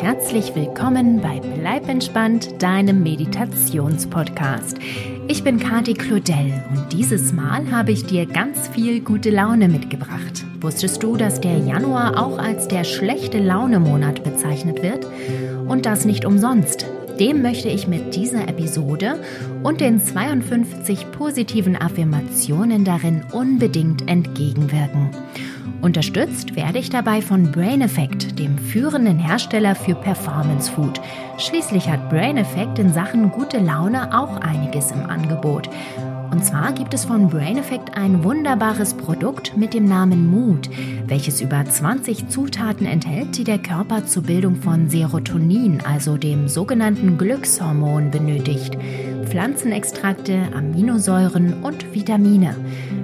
herzlich willkommen bei Bleib entspannt, deinem Meditationspodcast. Ich bin Kati Claudel und dieses Mal habe ich dir ganz viel gute Laune mitgebracht. Wusstest du, dass der Januar auch als der schlechte Laune-Monat bezeichnet wird? Und das nicht umsonst. Dem möchte ich mit dieser Episode und den 52 positiven Affirmationen darin unbedingt entgegenwirken. Unterstützt werde ich dabei von Brain Effect, dem führenden Hersteller für Performance Food. Schließlich hat Brain Effect in Sachen gute Laune auch einiges im Angebot. Und zwar gibt es von Brain Effect ein wunderbares Produkt mit dem Namen Mood, welches über 20 Zutaten enthält, die der Körper zur Bildung von Serotonin, also dem sogenannten Glückshormon, benötigt. Pflanzenextrakte, Aminosäuren und Vitamine.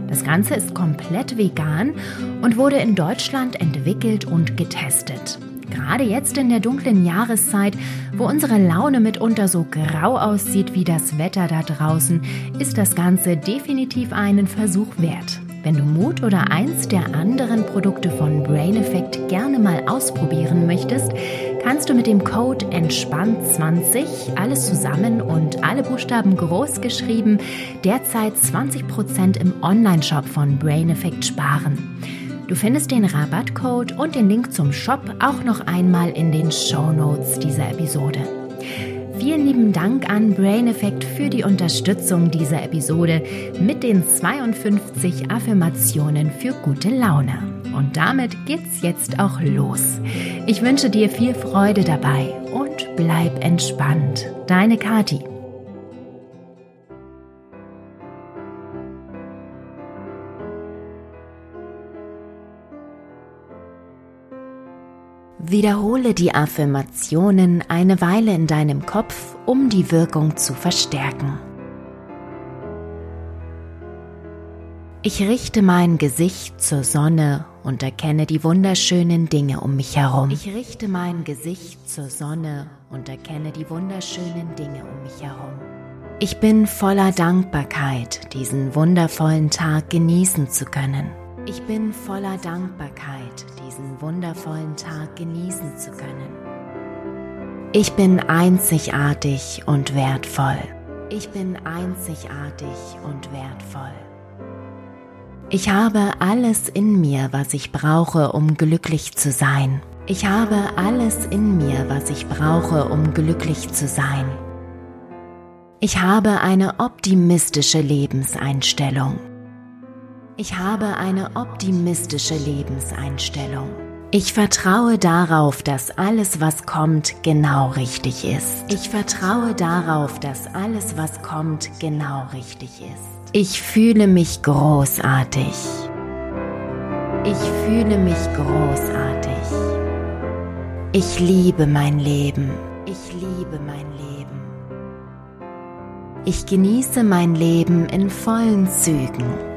Das Ganze ist komplett vegan und wurde in Deutschland entwickelt und getestet. Gerade jetzt in der dunklen Jahreszeit, wo unsere Laune mitunter so grau aussieht wie das Wetter da draußen, ist das Ganze definitiv einen Versuch wert. Wenn du Mut oder eins der anderen Produkte von Brain Effect gerne mal ausprobieren möchtest, kannst du mit dem Code entspannt20 alles zusammen und alle Buchstaben groß geschrieben derzeit 20% im Onlineshop von Brain Effect sparen. Du findest den Rabattcode und den Link zum Shop auch noch einmal in den Show Notes dieser Episode. Vielen lieben Dank an Brain Effect für die Unterstützung dieser Episode mit den 52 Affirmationen für gute Laune. Und damit geht's jetzt auch los. Ich wünsche dir viel Freude dabei und bleib entspannt. Deine Kati. Wiederhole die Affirmationen eine Weile in deinem Kopf, um die Wirkung zu verstärken. Ich richte mein Gesicht zur Sonne und erkenne die wunderschönen Dinge um mich herum. Ich richte mein Gesicht zur Sonne und erkenne die wunderschönen Dinge um mich herum. Ich bin voller Dankbarkeit, diesen wundervollen Tag genießen zu können. Ich bin voller Dankbarkeit, diesen wundervollen Tag genießen zu können. Ich bin einzigartig und wertvoll. Ich bin einzigartig und wertvoll. Ich habe alles in mir, was ich brauche, um glücklich zu sein. Ich habe alles in mir, was ich brauche, um glücklich zu sein. Ich habe eine optimistische Lebenseinstellung. Ich habe eine optimistische Lebenseinstellung. Ich vertraue darauf, dass alles, was kommt, genau richtig ist. Ich vertraue darauf, dass alles, was kommt, genau richtig ist. Ich fühle mich großartig. Ich fühle mich großartig. Ich liebe mein Leben. Ich liebe mein Leben. Ich genieße mein Leben in vollen Zügen.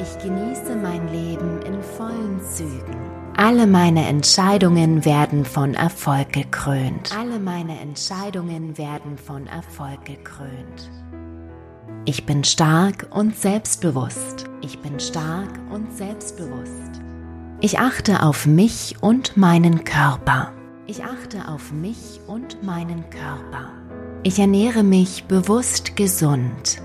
Ich genieße mein Leben in vollen Zügen. Alle meine Entscheidungen werden von Erfolg gekrönt. Alle meine Entscheidungen werden von Erfolg gekrönt. Ich bin stark und selbstbewusst. Ich bin stark und selbstbewusst. Ich achte auf mich und meinen Körper. Ich achte auf mich und meinen Körper. Ich ernähre mich bewusst gesund.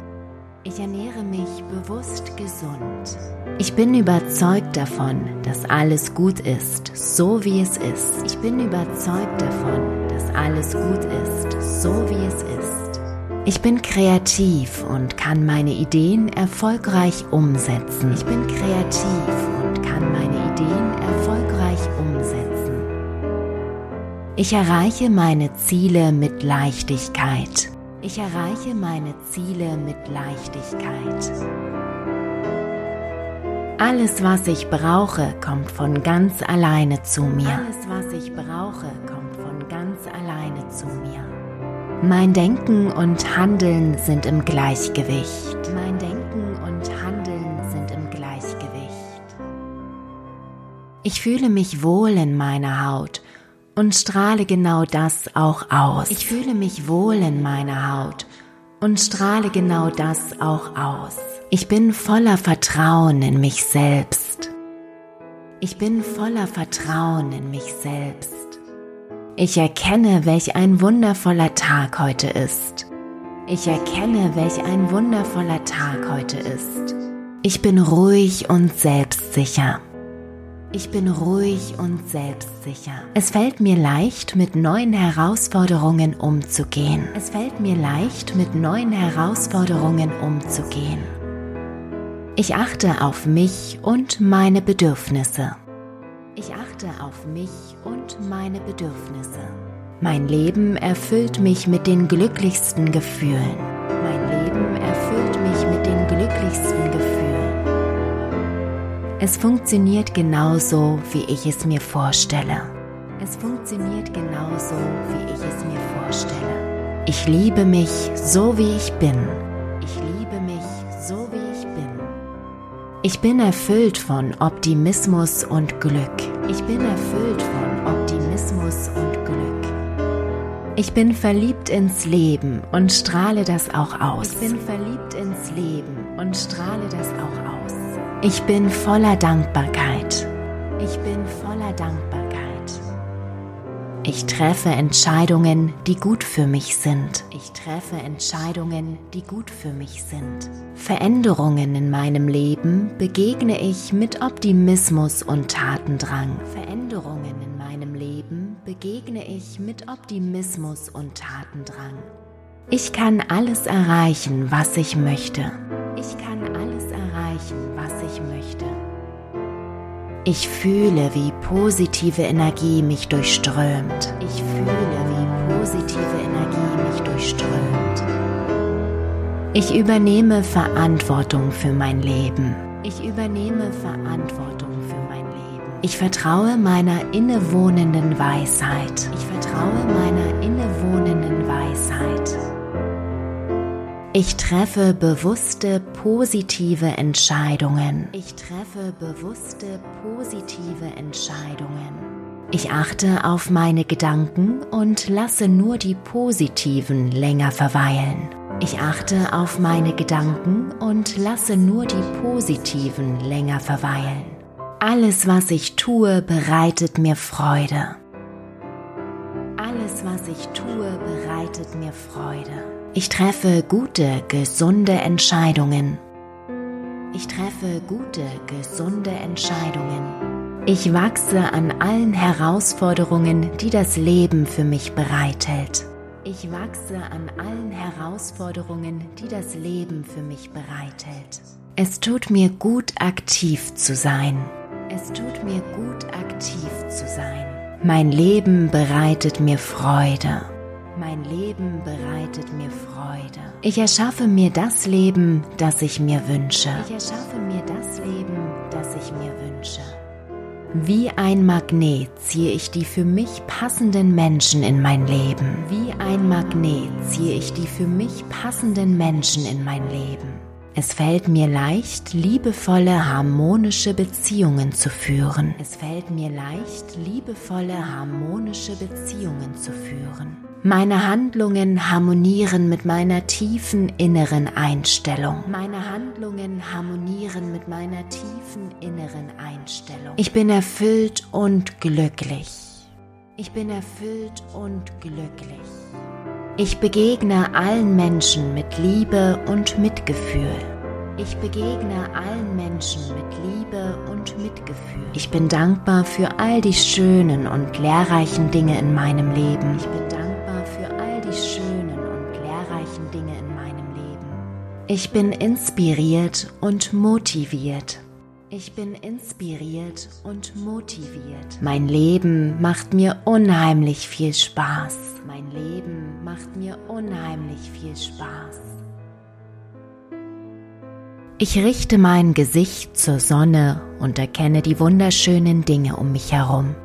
Ich ernähre mich bewusst gesund. Ich bin überzeugt davon, dass alles gut ist, so wie es ist. Ich bin überzeugt davon, dass alles gut ist, so wie es ist. Ich bin kreativ und kann meine Ideen erfolgreich umsetzen. Ich bin kreativ und kann meine Ideen erfolgreich umsetzen. Ich erreiche meine Ziele mit Leichtigkeit. Ich erreiche meine Ziele mit Leichtigkeit. Alles, was ich brauche, kommt von ganz alleine zu mir. Alles, was ich brauche, kommt von ganz alleine zu mir. Mein Denken und Handeln sind im Gleichgewicht. Mein Denken und Handeln sind im Gleichgewicht. Ich fühle mich wohl in meiner Haut und strahle genau das auch aus. Ich fühle mich wohl in meiner Haut und strahle genau das auch aus. Ich bin voller Vertrauen in mich selbst. Ich bin voller Vertrauen in mich selbst. Ich erkenne, welch ein wundervoller Tag heute ist. Ich erkenne, welch ein wundervoller Tag heute ist. Ich bin ruhig und selbstsicher. Ich bin ruhig und selbstsicher. Es fällt mir leicht, mit neuen Herausforderungen umzugehen. Es fällt mir leicht, mit neuen Herausforderungen umzugehen. Ich achte auf mich und meine Bedürfnisse. Ich achte auf mich und meine Bedürfnisse. Mein Leben erfüllt mich mit den glücklichsten Gefühlen. Mein Leben erfüllt mich mit den glücklichsten Gefühlen. Es funktioniert genauso, wie ich es mir vorstelle. Es funktioniert genauso, wie ich es mir vorstelle. Ich liebe mich so, wie ich bin. Ich liebe mich so, wie ich bin. Ich bin erfüllt von Optimismus und Glück. Ich bin erfüllt von Optimismus und Glück. Ich bin verliebt ins Leben und strahle das auch aus. Ich bin verliebt ins Leben und strahle das auch aus. Ich bin voller Dankbarkeit. Ich bin voller Dankbarkeit. Ich treffe Entscheidungen, die gut für mich sind. Ich treffe Entscheidungen, die gut für mich sind. Veränderungen in meinem Leben begegne ich mit Optimismus und Tatendrang. Veränderungen in meinem Leben begegne ich mit Optimismus und Tatendrang. Ich kann alles erreichen, was ich möchte. Ich kann alles erreichen, was ich möchte. Ich fühle, wie positive Energie mich durchströmt. Ich fühle, wie positive Energie mich durchströmt. Ich übernehme Verantwortung für mein Leben. Ich übernehme Verantwortung für mein Leben. Ich vertraue meiner innewohnenden Weisheit. Ich vertraue meiner Ich treffe bewusste positive Entscheidungen. Ich treffe bewusste positive Entscheidungen. Ich achte auf meine Gedanken und lasse nur die positiven länger verweilen. Ich achte auf meine Gedanken und lasse nur die positiven länger verweilen. Alles, was ich tue, bereitet mir Freude. Alles, was ich tue, bereitet mir Freude. Ich treffe gute, gesunde Entscheidungen. Ich treffe gute, gesunde Entscheidungen. Ich wachse an allen Herausforderungen, die das Leben für mich bereithält. Ich wachse an allen Herausforderungen, die das Leben für mich bereithält. Es tut mir gut, aktiv zu sein. Es tut mir gut, aktiv zu sein. Mein Leben bereitet mir Freude. Mein Leben bereitet mir Freude. Ich erschaffe mir das Leben, das ich mir wünsche. Ich erschaffe mir das Leben, das ich mir wünsche. Wie ein Magnet ziehe ich die für mich passenden Menschen in mein Leben. Wie ein Magnet ziehe ich die für mich passenden Menschen in mein Leben. Es fällt mir leicht, liebevolle, harmonische Beziehungen zu führen. Es fällt mir leicht, liebevolle, harmonische Beziehungen zu führen. Meine Handlungen harmonieren mit meiner tiefen inneren Einstellung. Meine Handlungen harmonieren mit meiner tiefen inneren Einstellung. Ich bin erfüllt und glücklich. Ich bin erfüllt und glücklich. Ich begegne allen Menschen mit Liebe und Mitgefühl. Ich begegne allen Menschen mit Liebe und Mitgefühl. Ich bin dankbar für all die schönen und lehrreichen Dinge in meinem Leben. Ich bin dankbar Ich bin inspiriert und motiviert. Ich bin inspiriert und motiviert. Mein Leben macht mir unheimlich viel Spaß. Mein Leben macht mir unheimlich viel Spaß. Ich richte mein Gesicht zur Sonne und erkenne die wunderschönen Dinge um mich herum.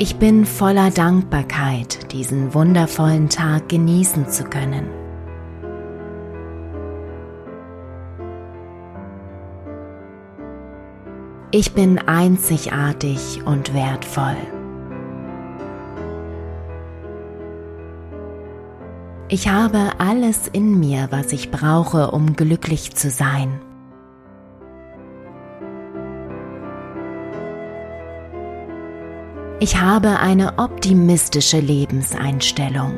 Ich bin voller Dankbarkeit, diesen wundervollen Tag genießen zu können. Ich bin einzigartig und wertvoll. Ich habe alles in mir, was ich brauche, um glücklich zu sein. Ich habe eine optimistische Lebenseinstellung.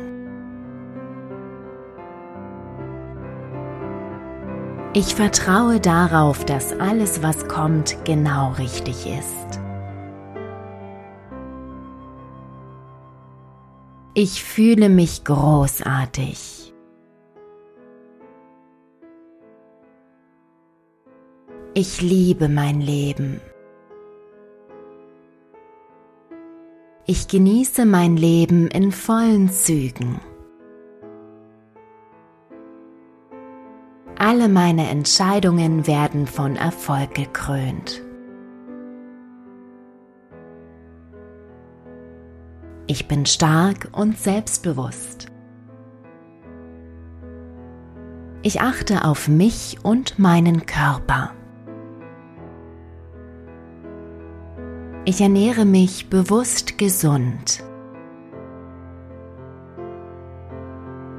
Ich vertraue darauf, dass alles, was kommt, genau richtig ist. Ich fühle mich großartig. Ich liebe mein Leben. Ich genieße mein Leben in vollen Zügen. Alle meine Entscheidungen werden von Erfolg gekrönt. Ich bin stark und selbstbewusst. Ich achte auf mich und meinen Körper. Ich ernähre mich bewusst gesund.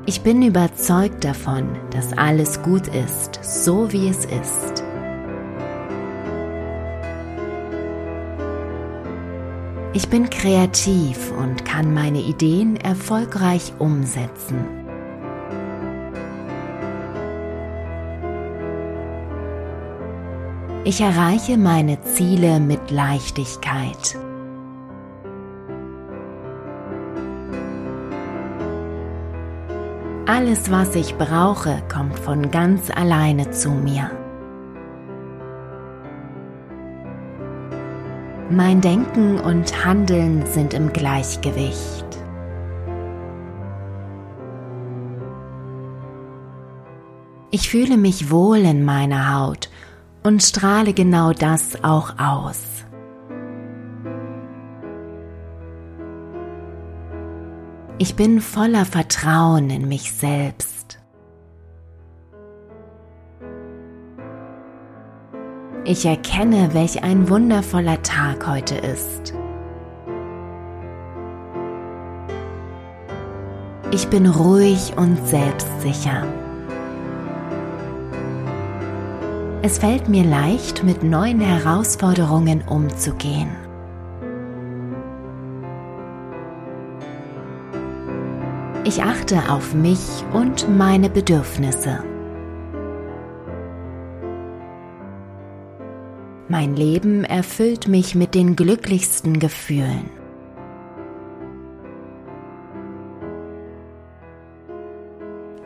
Ich bin überzeugt davon, dass alles gut ist, so wie es ist. Ich bin kreativ und kann meine Ideen erfolgreich umsetzen. Ich erreiche meine Ziele mit Leichtigkeit. Alles, was ich brauche, kommt von ganz alleine zu mir. Mein Denken und Handeln sind im Gleichgewicht. Ich fühle mich wohl in meiner Haut und strahle genau das auch aus. Ich bin voller Vertrauen in mich selbst. Ich erkenne, welch ein wundervoller Tag heute ist. Ich bin ruhig und selbstsicher. Es fällt mir leicht, mit neuen Herausforderungen umzugehen. Ich achte auf mich und meine Bedürfnisse. Mein Leben erfüllt mich mit den glücklichsten Gefühlen.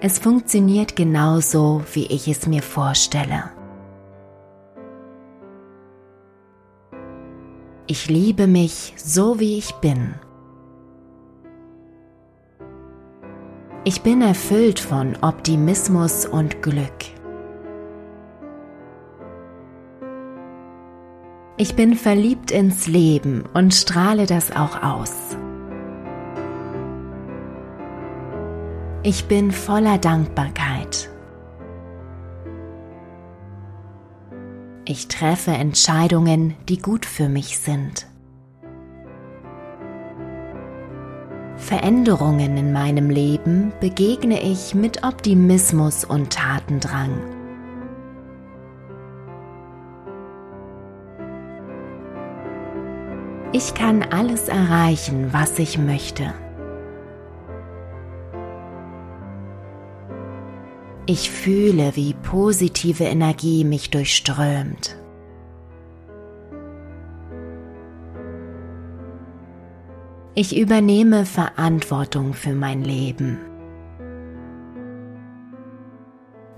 Es funktioniert genauso, wie ich es mir vorstelle. Ich liebe mich so, wie ich bin. Ich bin erfüllt von Optimismus und Glück. Ich bin verliebt ins Leben und strahle das auch aus. Ich bin voller Dankbarkeit. Ich treffe Entscheidungen, die gut für mich sind. Veränderungen in meinem Leben begegne ich mit Optimismus und Tatendrang. Ich kann alles erreichen, was ich möchte. Ich fühle, wie positive Energie mich durchströmt. Ich übernehme Verantwortung für mein Leben.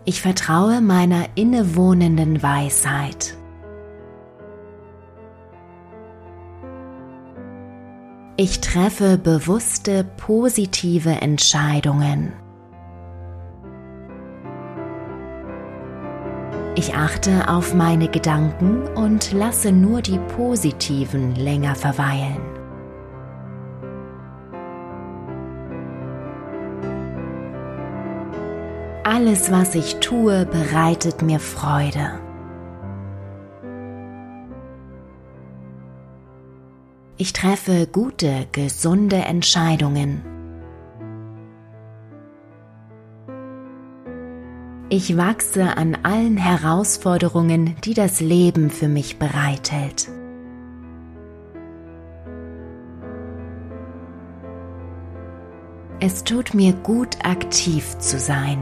Ich vertraue meiner innewohnenden Weisheit. Ich treffe bewusste, positive Entscheidungen. Ich achte auf meine Gedanken und lasse nur die positiven länger verweilen. Alles, was ich tue, bereitet mir Freude. Ich treffe gute, gesunde Entscheidungen. Ich wachse an allen Herausforderungen, die das Leben für mich bereithält. Es tut mir gut, aktiv zu sein.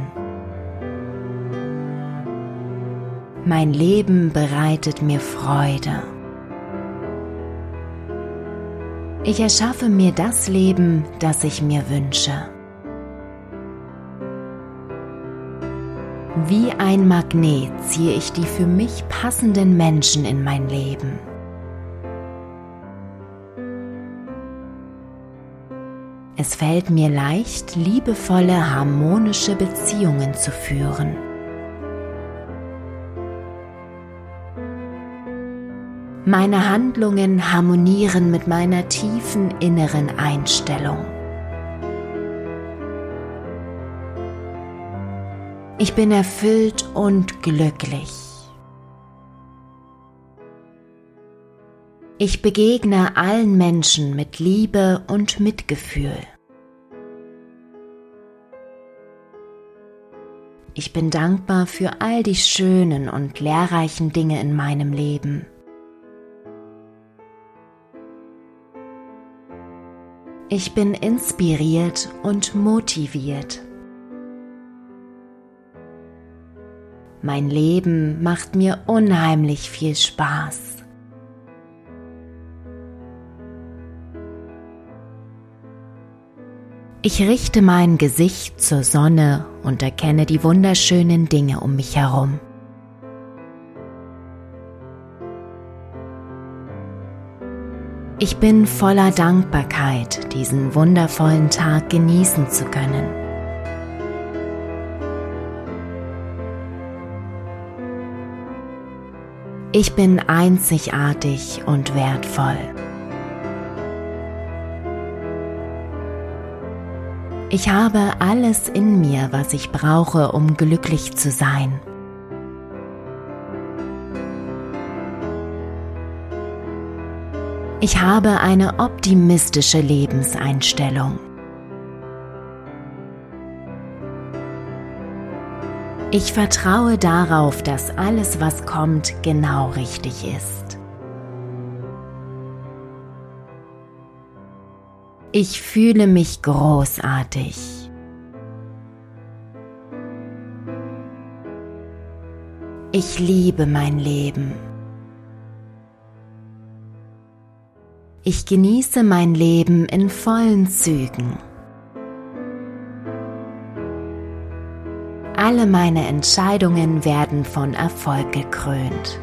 Mein Leben bereitet mir Freude. Ich erschaffe mir das Leben, das ich mir wünsche. Wie ein Magnet ziehe ich die für mich passenden Menschen in mein Leben. Es fällt mir leicht, liebevolle, harmonische Beziehungen zu führen. Meine Handlungen harmonieren mit meiner tiefen inneren Einstellung. Ich bin erfüllt und glücklich. Ich begegne allen Menschen mit Liebe und Mitgefühl. Ich bin dankbar für all die schönen und lehrreichen Dinge in meinem Leben. Ich bin inspiriert und motiviert. Mein Leben macht mir unheimlich viel Spaß. Ich richte mein Gesicht zur Sonne und erkenne die wunderschönen Dinge um mich herum. Ich bin voller Dankbarkeit, diesen wundervollen Tag genießen zu können. Ich bin einzigartig und wertvoll. Ich habe alles in mir, was ich brauche, um glücklich zu sein. Ich habe eine optimistische Lebenseinstellung. Ich vertraue darauf, dass alles, was kommt, genau richtig ist. Ich fühle mich großartig. Ich liebe mein Leben. Ich genieße mein Leben in vollen Zügen. Alle meine Entscheidungen werden von Erfolg gekrönt.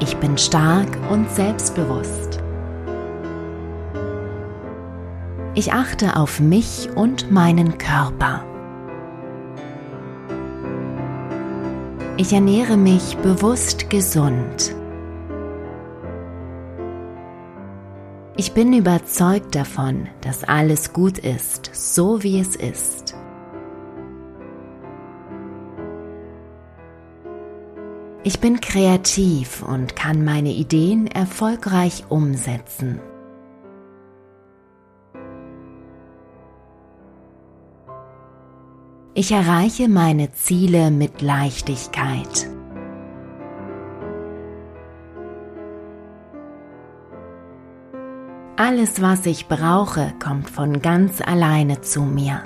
Ich bin stark und selbstbewusst. Ich achte auf mich und meinen Körper. Ich ernähre mich bewusst gesund. Ich bin überzeugt davon, dass alles gut ist, so wie es ist. Ich bin kreativ und kann meine Ideen erfolgreich umsetzen. Ich erreiche meine Ziele mit Leichtigkeit. Alles, was ich brauche, kommt von ganz alleine zu mir.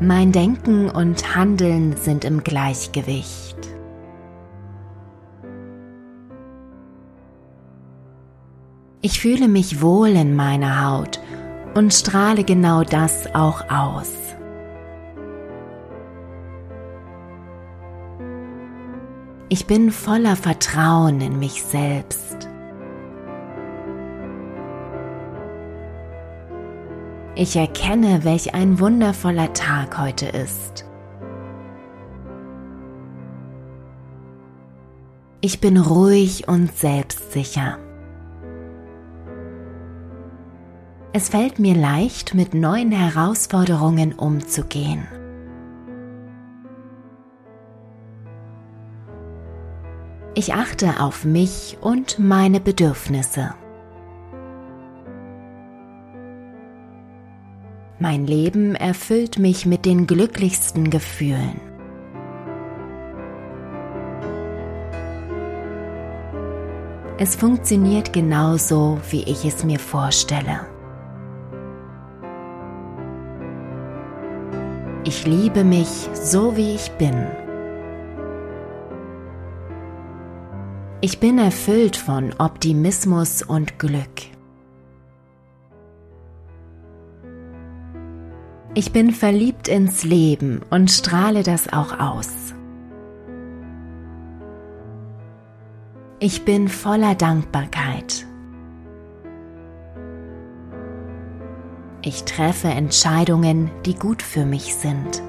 Mein Denken und Handeln sind im Gleichgewicht. Ich fühle mich wohl in meiner Haut und strahle genau das auch aus. Ich bin voller Vertrauen in mich selbst. Ich erkenne, welch ein wundervoller Tag heute ist. Ich bin ruhig und selbstsicher. Es fällt mir leicht, mit neuen Herausforderungen umzugehen. Ich achte auf mich und meine Bedürfnisse. Mein Leben erfüllt mich mit den glücklichsten Gefühlen. Es funktioniert genauso, wie ich es mir vorstelle. Ich liebe mich so, wie ich bin. Ich bin erfüllt von Optimismus und Glück. Ich bin verliebt ins Leben und strahle das auch aus. Ich bin voller Dankbarkeit. Ich treffe Entscheidungen, die gut für mich sind.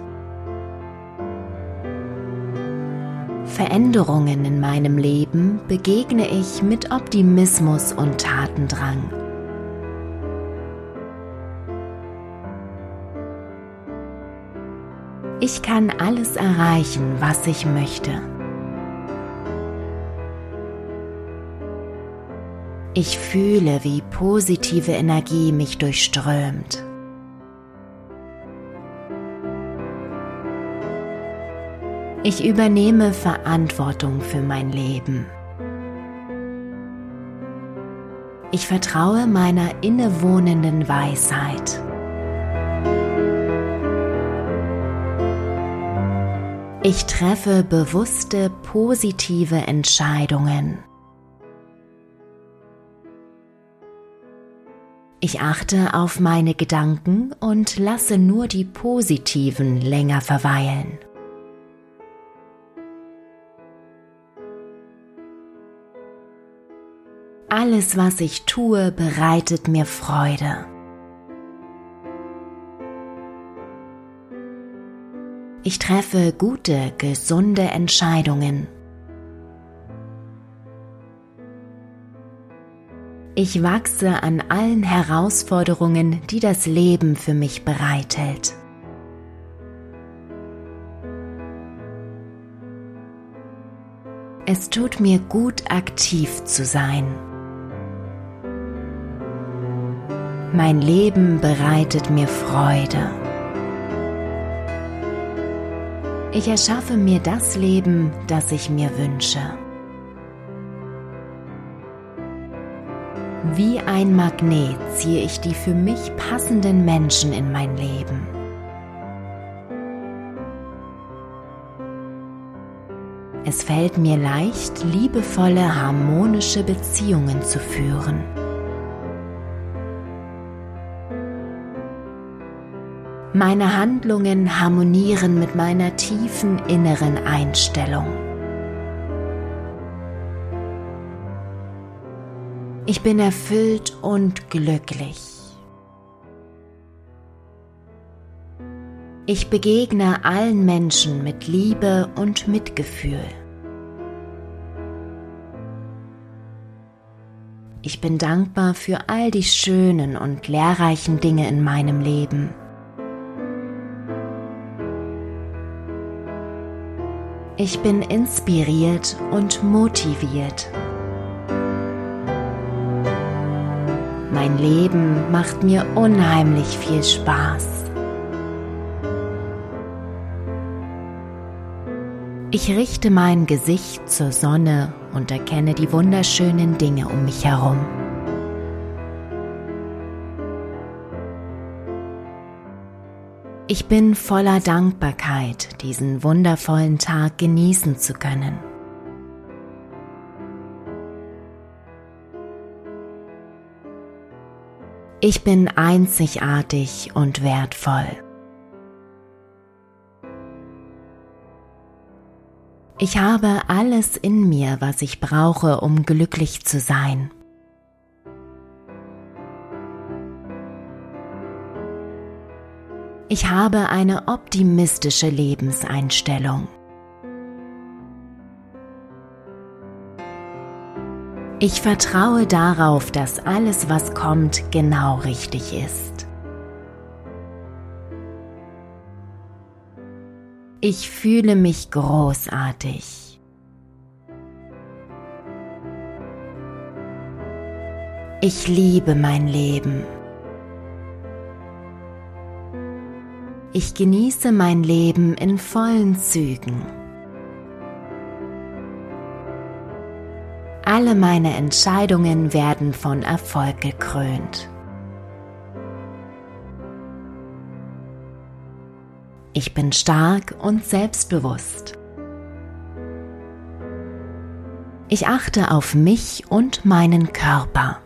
Veränderungen in meinem Leben begegne ich mit Optimismus und Tatendrang. Ich kann alles erreichen, was ich möchte. Ich fühle, wie positive Energie mich durchströmt. Ich übernehme Verantwortung für mein Leben. Ich vertraue meiner innewohnenden Weisheit. Ich treffe bewusste, positive Entscheidungen. Ich achte auf meine Gedanken und lasse nur die positiven länger verweilen. Alles, was ich tue, bereitet mir Freude. Ich treffe gute, gesunde Entscheidungen. Ich wachse an allen Herausforderungen, die das Leben für mich bereithält. Es tut mir gut, aktiv zu sein. Mein Leben bereitet mir Freude. Ich erschaffe mir das Leben, das ich mir wünsche. Wie ein Magnet ziehe ich die für mich passenden Menschen in mein Leben. Es fällt mir leicht, liebevolle, harmonische Beziehungen zu führen. Meine Handlungen harmonieren mit meiner tiefen inneren Einstellung. Ich bin erfüllt und glücklich. Ich begegne allen Menschen mit Liebe und Mitgefühl. Ich bin dankbar für all die schönen und lehrreichen Dinge in meinem Leben. Ich bin inspiriert und motiviert. Mein Leben macht mir unheimlich viel Spaß. Ich richte mein Gesicht zur Sonne und erkenne die wunderschönen Dinge um mich herum. Ich bin voller Dankbarkeit, diesen wundervollen Tag genießen zu können. Ich bin einzigartig und wertvoll. Ich habe alles in mir, was ich brauche, um glücklich zu sein. Ich habe eine optimistische Lebenseinstellung. Ich vertraue darauf, dass alles, was kommt, genau richtig ist. Ich fühle mich großartig. Ich liebe mein Leben. Ich genieße mein Leben in vollen Zügen. Alle meine Entscheidungen werden von Erfolg gekrönt. Ich bin stark und selbstbewusst. Ich achte auf mich und meinen Körper.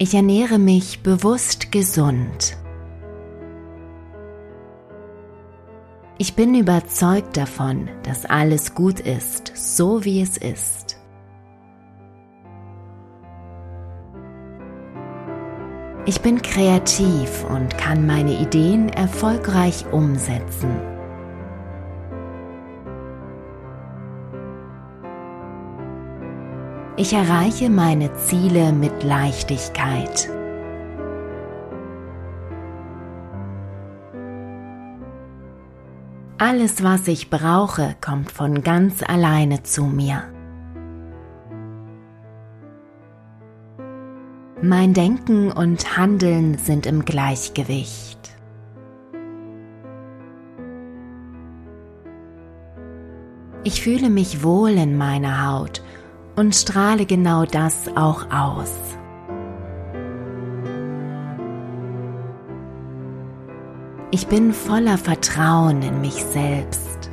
Ich ernähre mich bewusst gesund. Ich bin überzeugt davon, dass alles gut ist, so wie es ist. Ich bin kreativ und kann meine Ideen erfolgreich umsetzen. Ich erreiche meine Ziele mit Leichtigkeit. Alles, was ich brauche, kommt von ganz alleine zu mir. Mein Denken und Handeln sind im Gleichgewicht. Ich fühle mich wohl in meiner Haut und strahle genau das auch aus. Ich bin voller Vertrauen in mich selbst.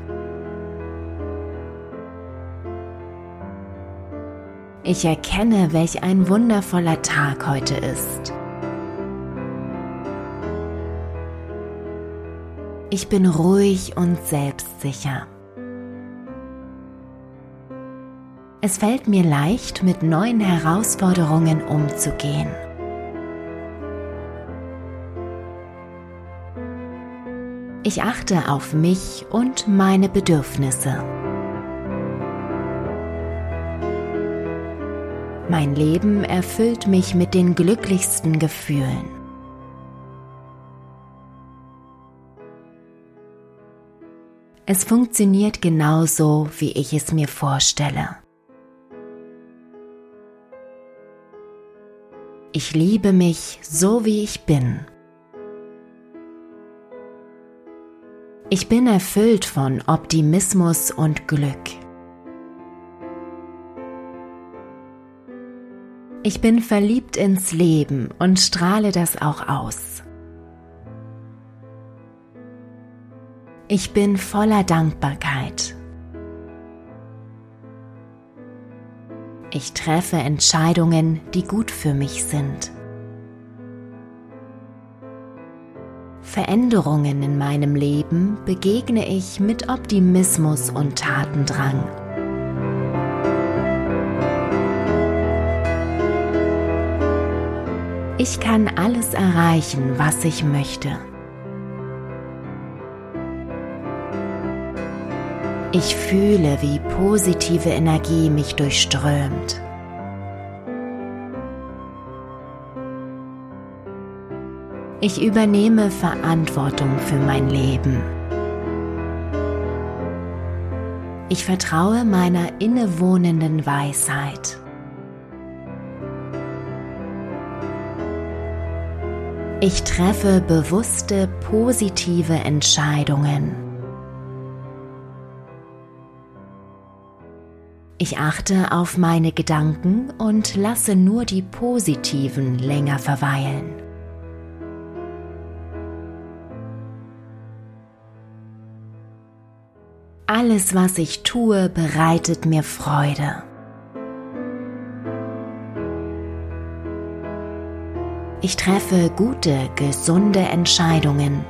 Ich erkenne, welch ein wundervoller Tag heute ist. Ich bin ruhig und selbstsicher. Es fällt mir leicht, mit neuen Herausforderungen umzugehen. Ich achte auf mich und meine Bedürfnisse. Mein Leben erfüllt mich mit den glücklichsten Gefühlen. Es funktioniert genauso, wie ich es mir vorstelle. Ich liebe mich so, wie ich bin. Ich bin erfüllt von Optimismus und Glück. Ich bin verliebt ins Leben und strahle das auch aus. Ich bin voller Dankbarkeit. Ich treffe Entscheidungen, die gut für mich sind. Veränderungen in meinem Leben begegne ich mit Optimismus und Tatendrang. Ich kann alles erreichen, was ich möchte. Ich fühle, wie positive Energie mich durchströmt. Ich übernehme Verantwortung für mein Leben. Ich vertraue meiner innewohnenden Weisheit. Ich treffe bewusste, positive Entscheidungen. Ich achte auf meine Gedanken und lasse nur die positiven länger verweilen. Alles, was ich tue, bereitet mir Freude. Ich treffe gute, gesunde Entscheidungen.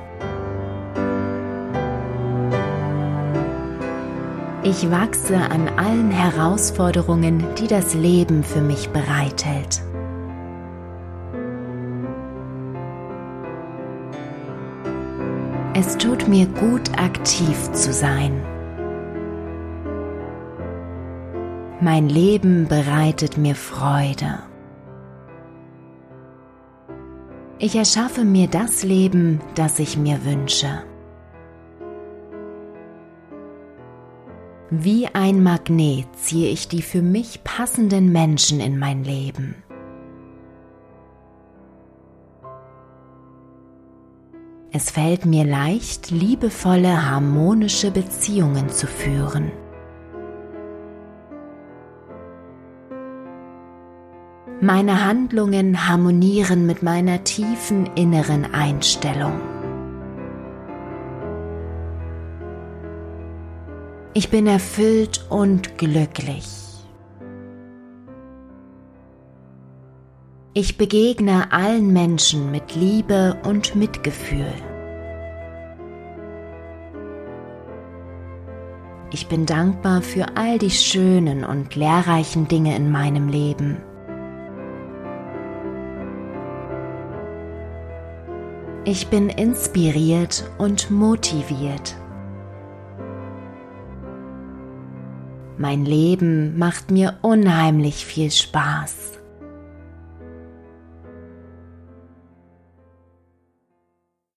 Ich wachse an allen Herausforderungen, die das Leben für mich bereithält. Es tut mir gut, aktiv zu sein. Mein Leben bereitet mir Freude. Ich erschaffe mir das Leben, das ich mir wünsche. Wie ein Magnet ziehe ich die für mich passenden Menschen in mein Leben. Es fällt mir leicht, liebevolle, harmonische Beziehungen zu führen. Meine Handlungen harmonieren mit meiner tiefen inneren Einstellung. Ich bin erfüllt und glücklich. Ich begegne allen Menschen mit Liebe und Mitgefühl. Ich bin dankbar für all die schönen und lehrreichen Dinge in meinem Leben. Ich bin inspiriert und motiviert. Mein Leben macht mir unheimlich viel Spaß.